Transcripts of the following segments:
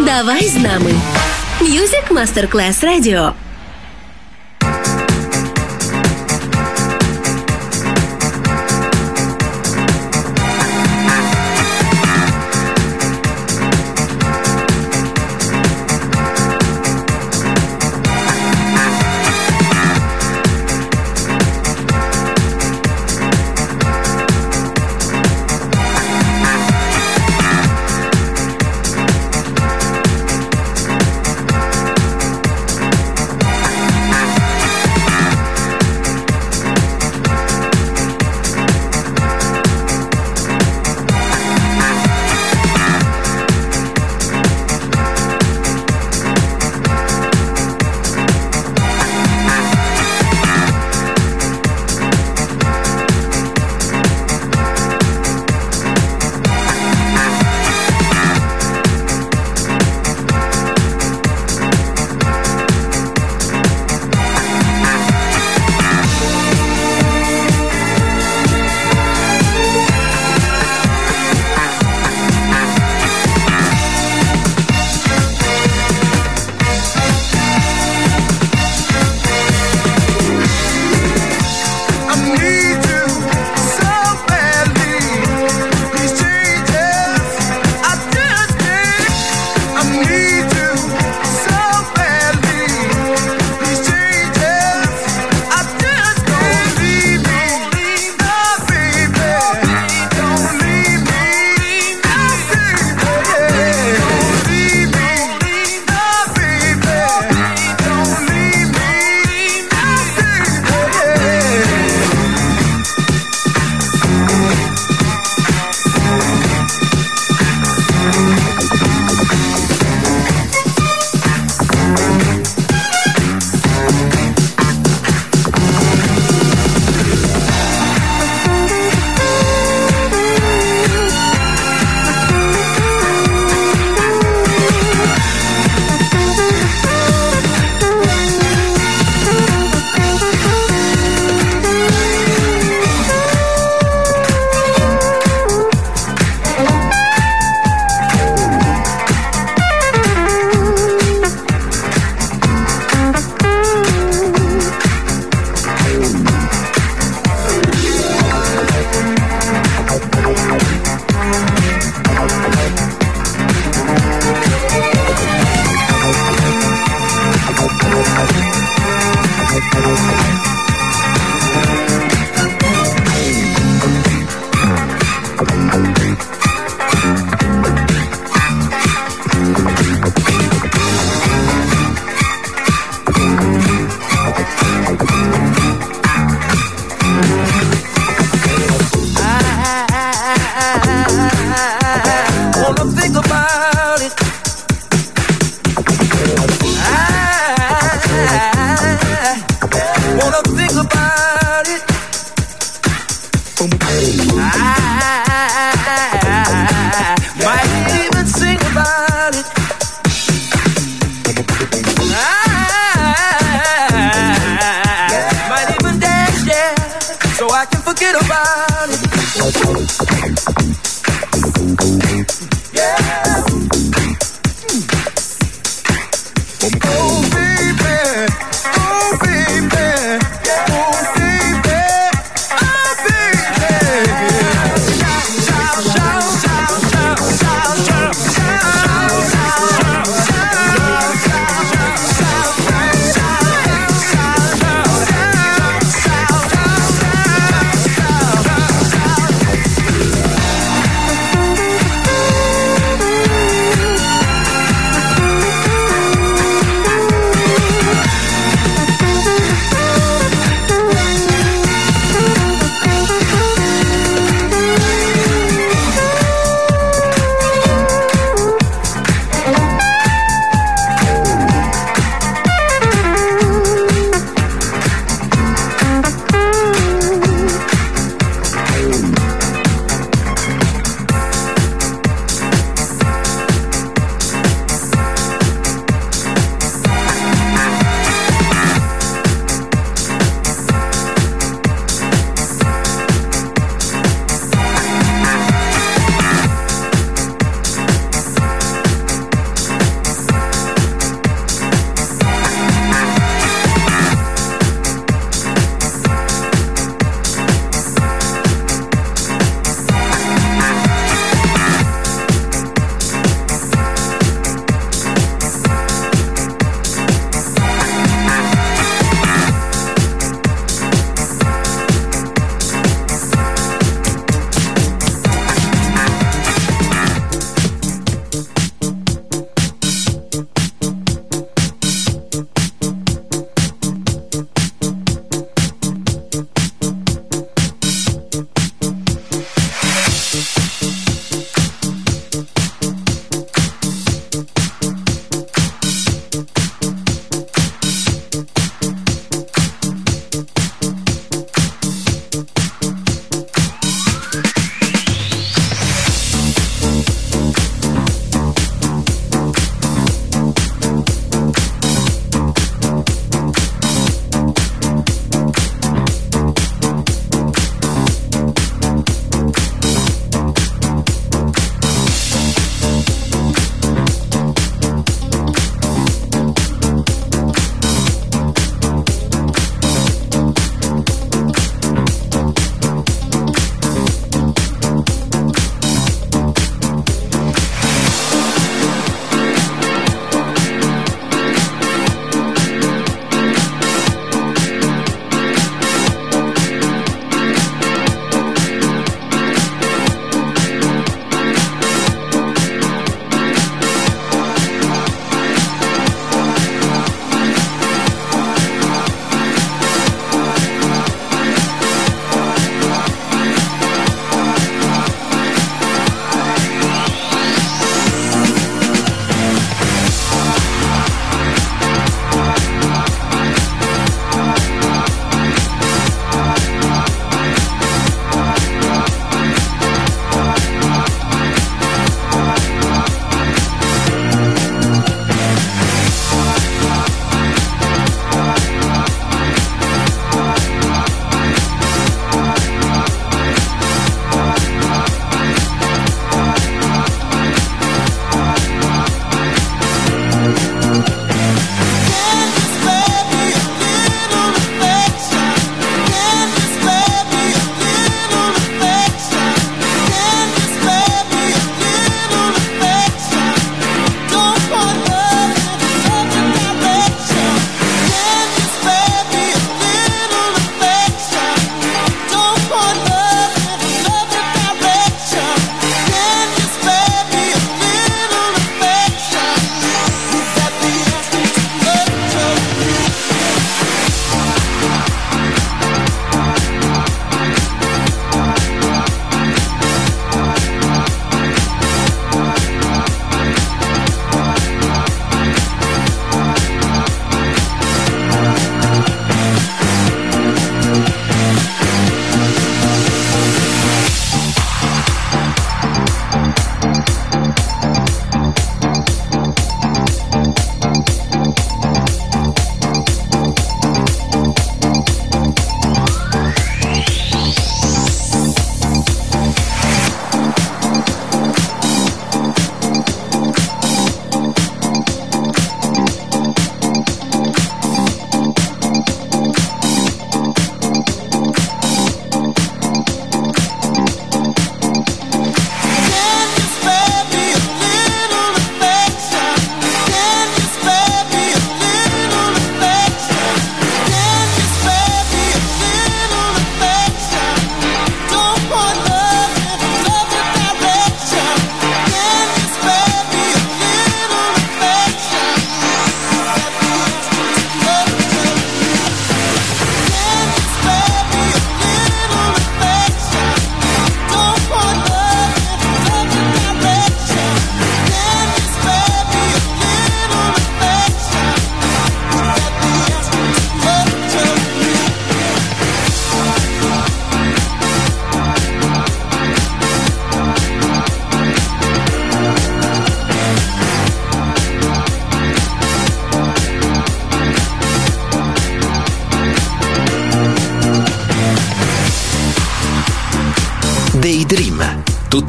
Давай з нами. Music Masterclass Radio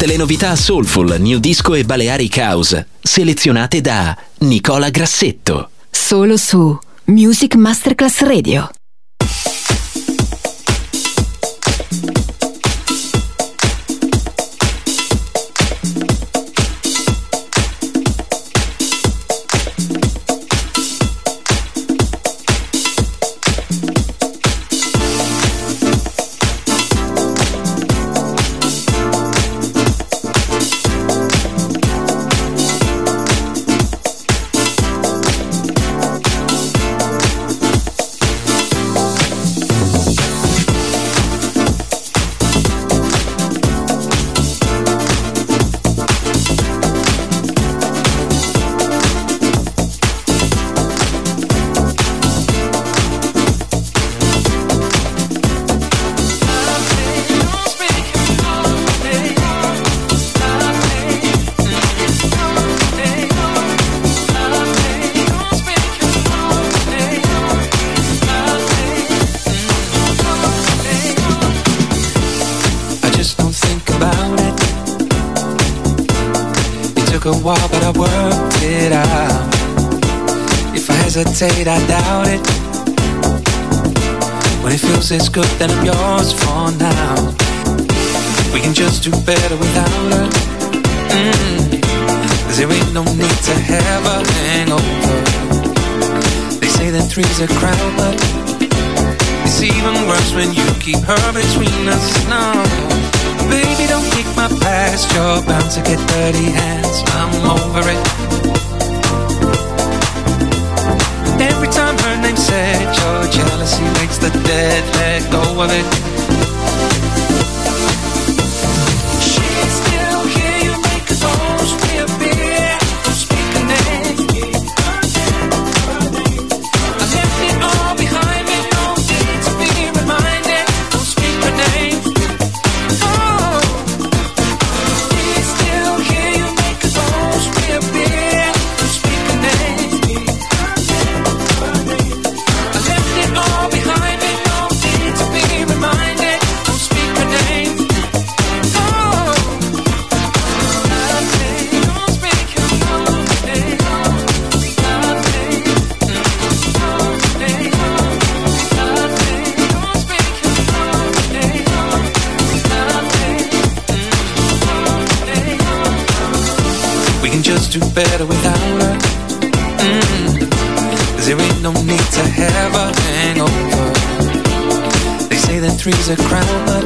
Tutte le novità soulful, new disco e Balearic House, selezionate da Nicola Grassetto. Solo su Music Masterclass Radio. Hesitate, I doubt it. When it feels this good, then I'm yours for now. We can just do better without her. Mm. Cause there ain't no need to have a hangover. They say that three's a crowd, but it's even worse when you keep her between us. No, baby, don't kick my past. You're bound to get dirty hands. I'm over it. Every time her name's said, your jealousy makes the dead let go of it. Better without her. Mm. Cause there ain't no need to have a hangover. They say that three's a crowd, but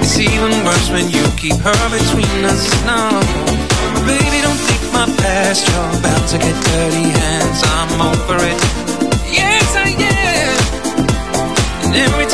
it's even worse when you keep her between us. No, baby, don't think my past. You're about to get dirty hands. I'm over it. Yes, I am. And every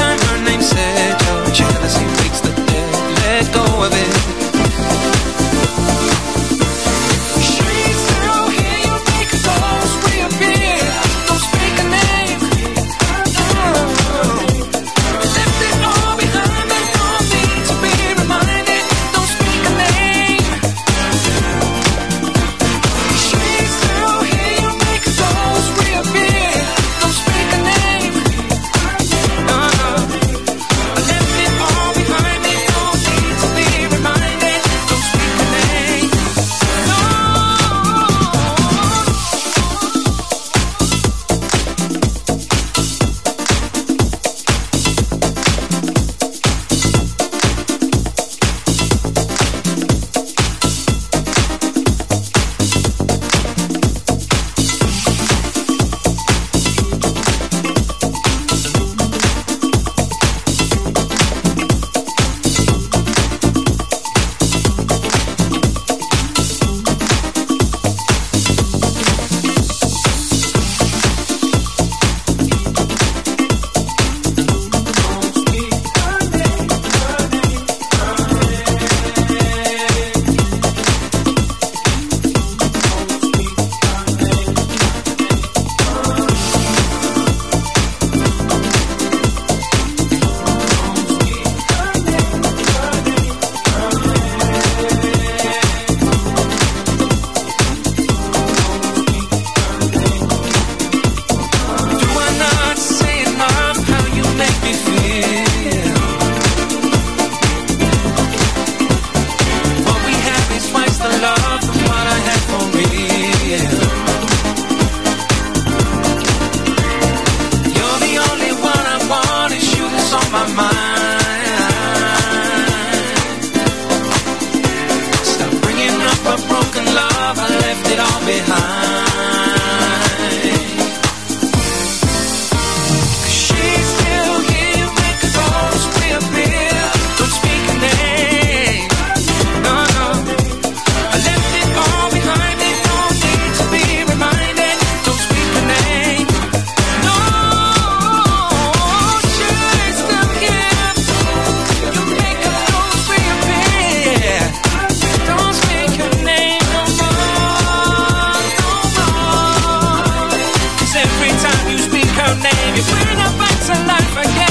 every time you speak her name. You bring her back to life again.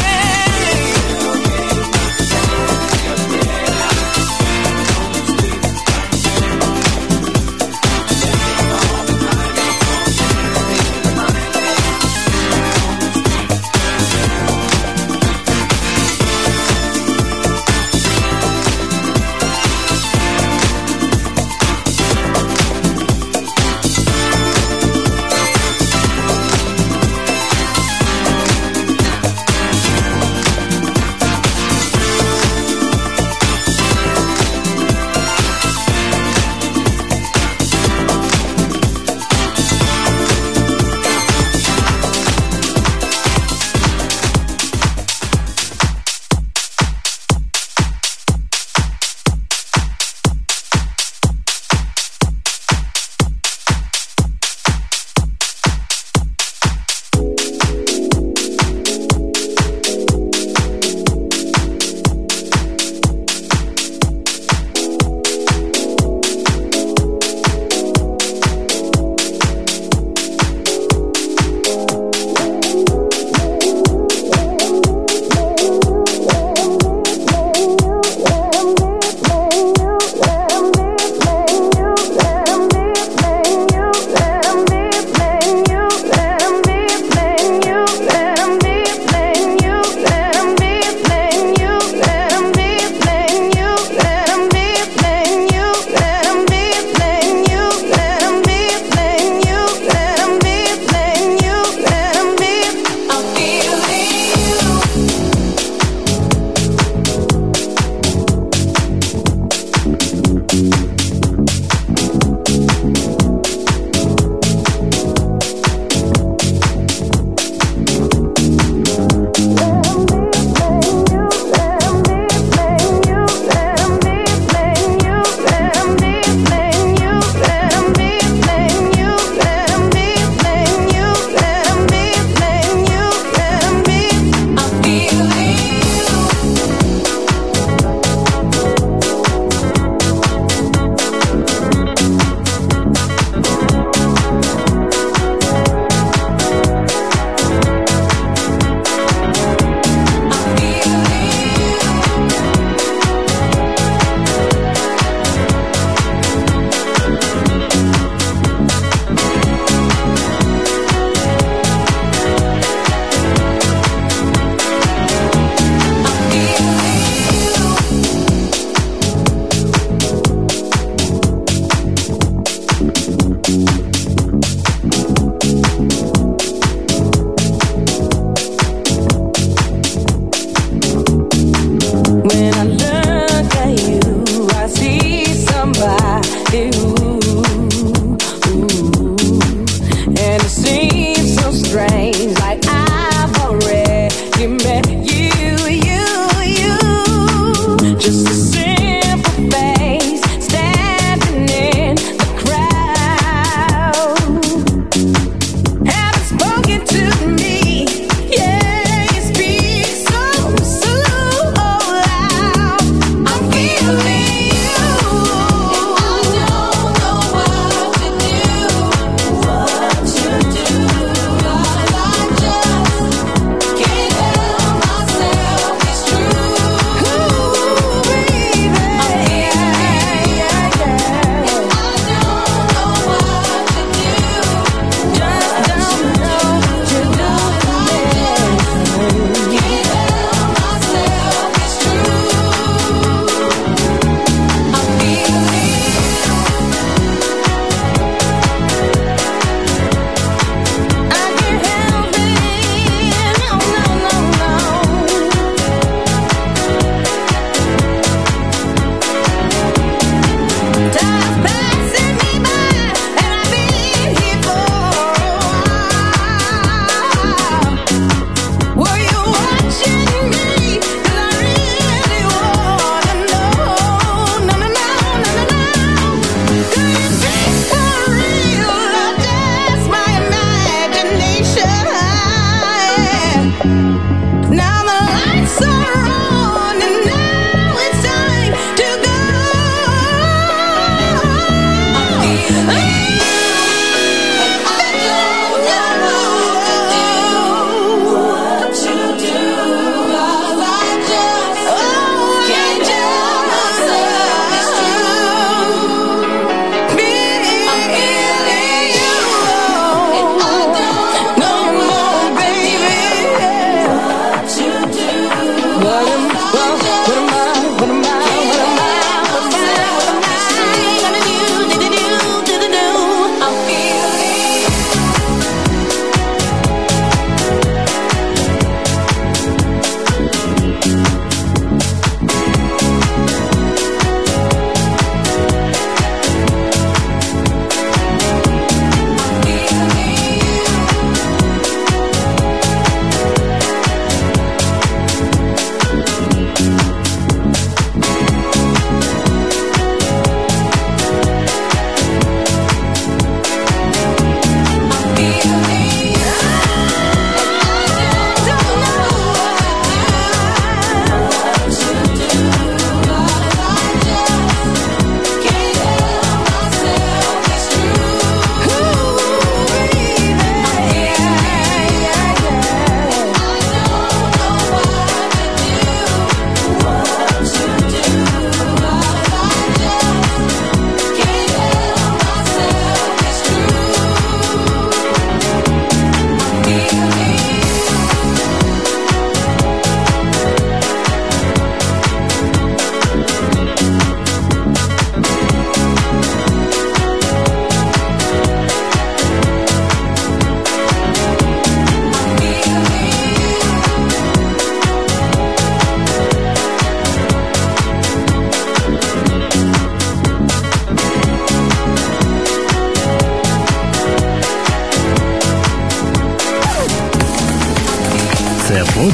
dime.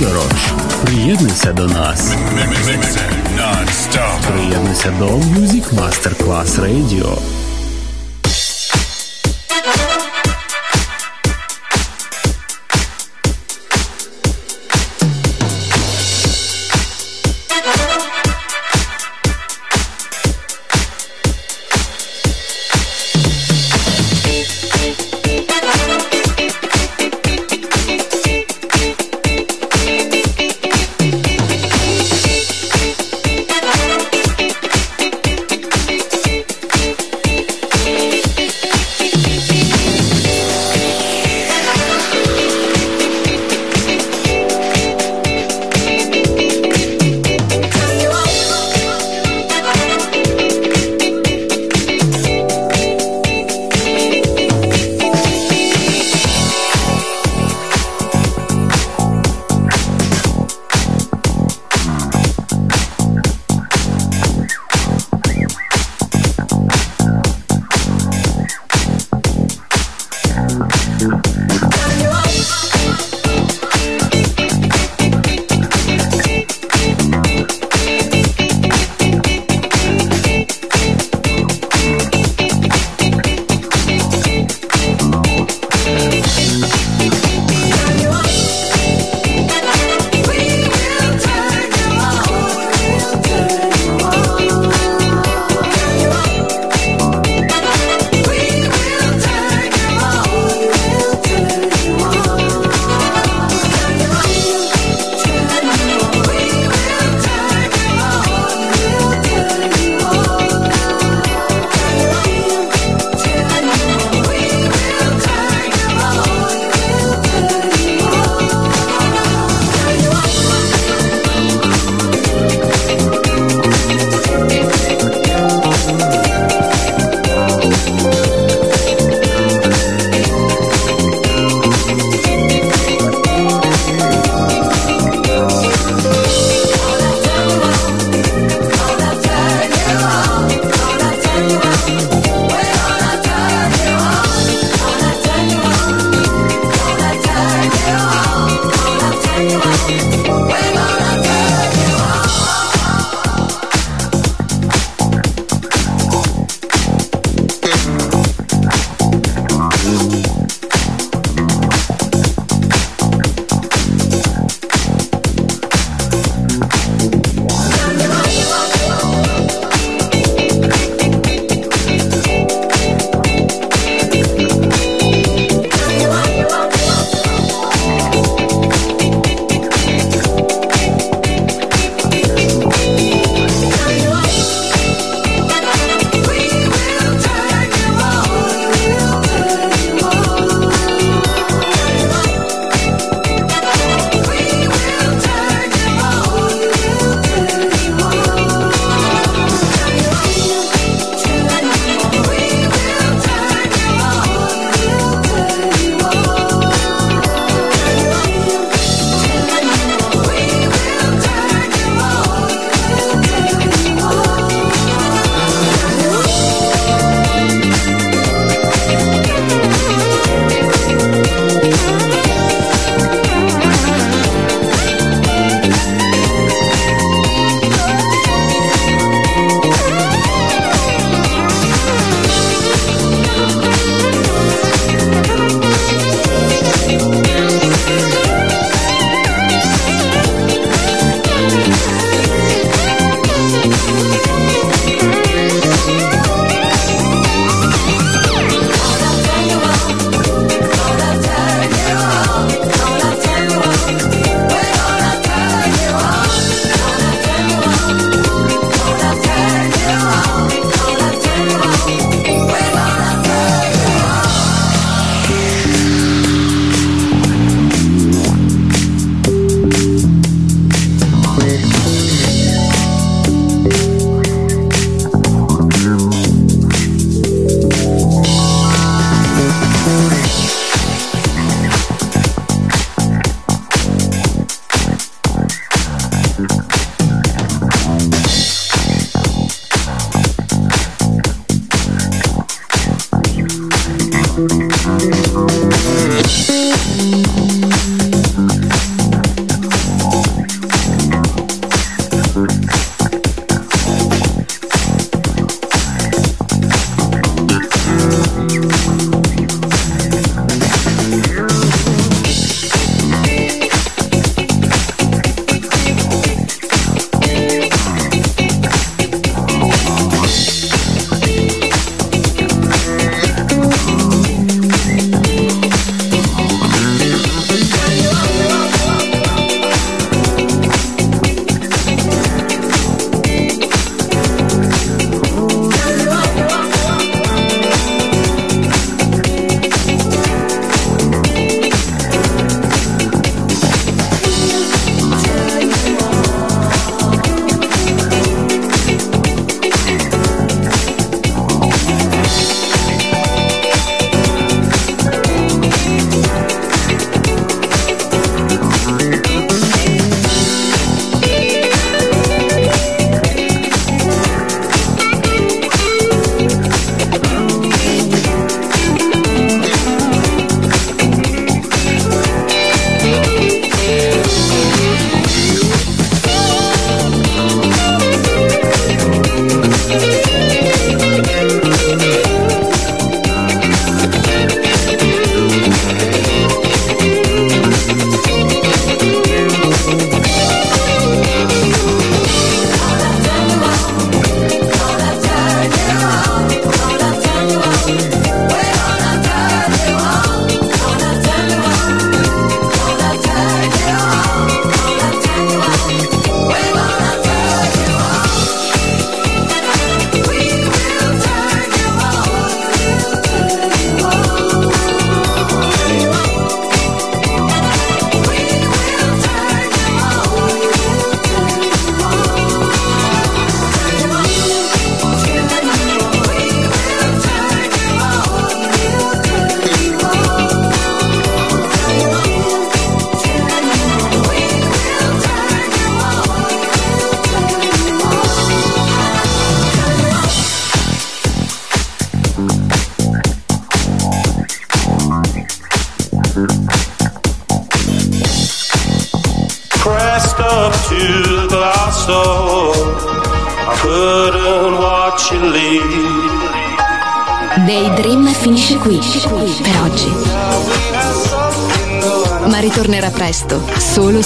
подорож. Приєднуйся до нас. Приєднуйся до Music Masterclass Radio.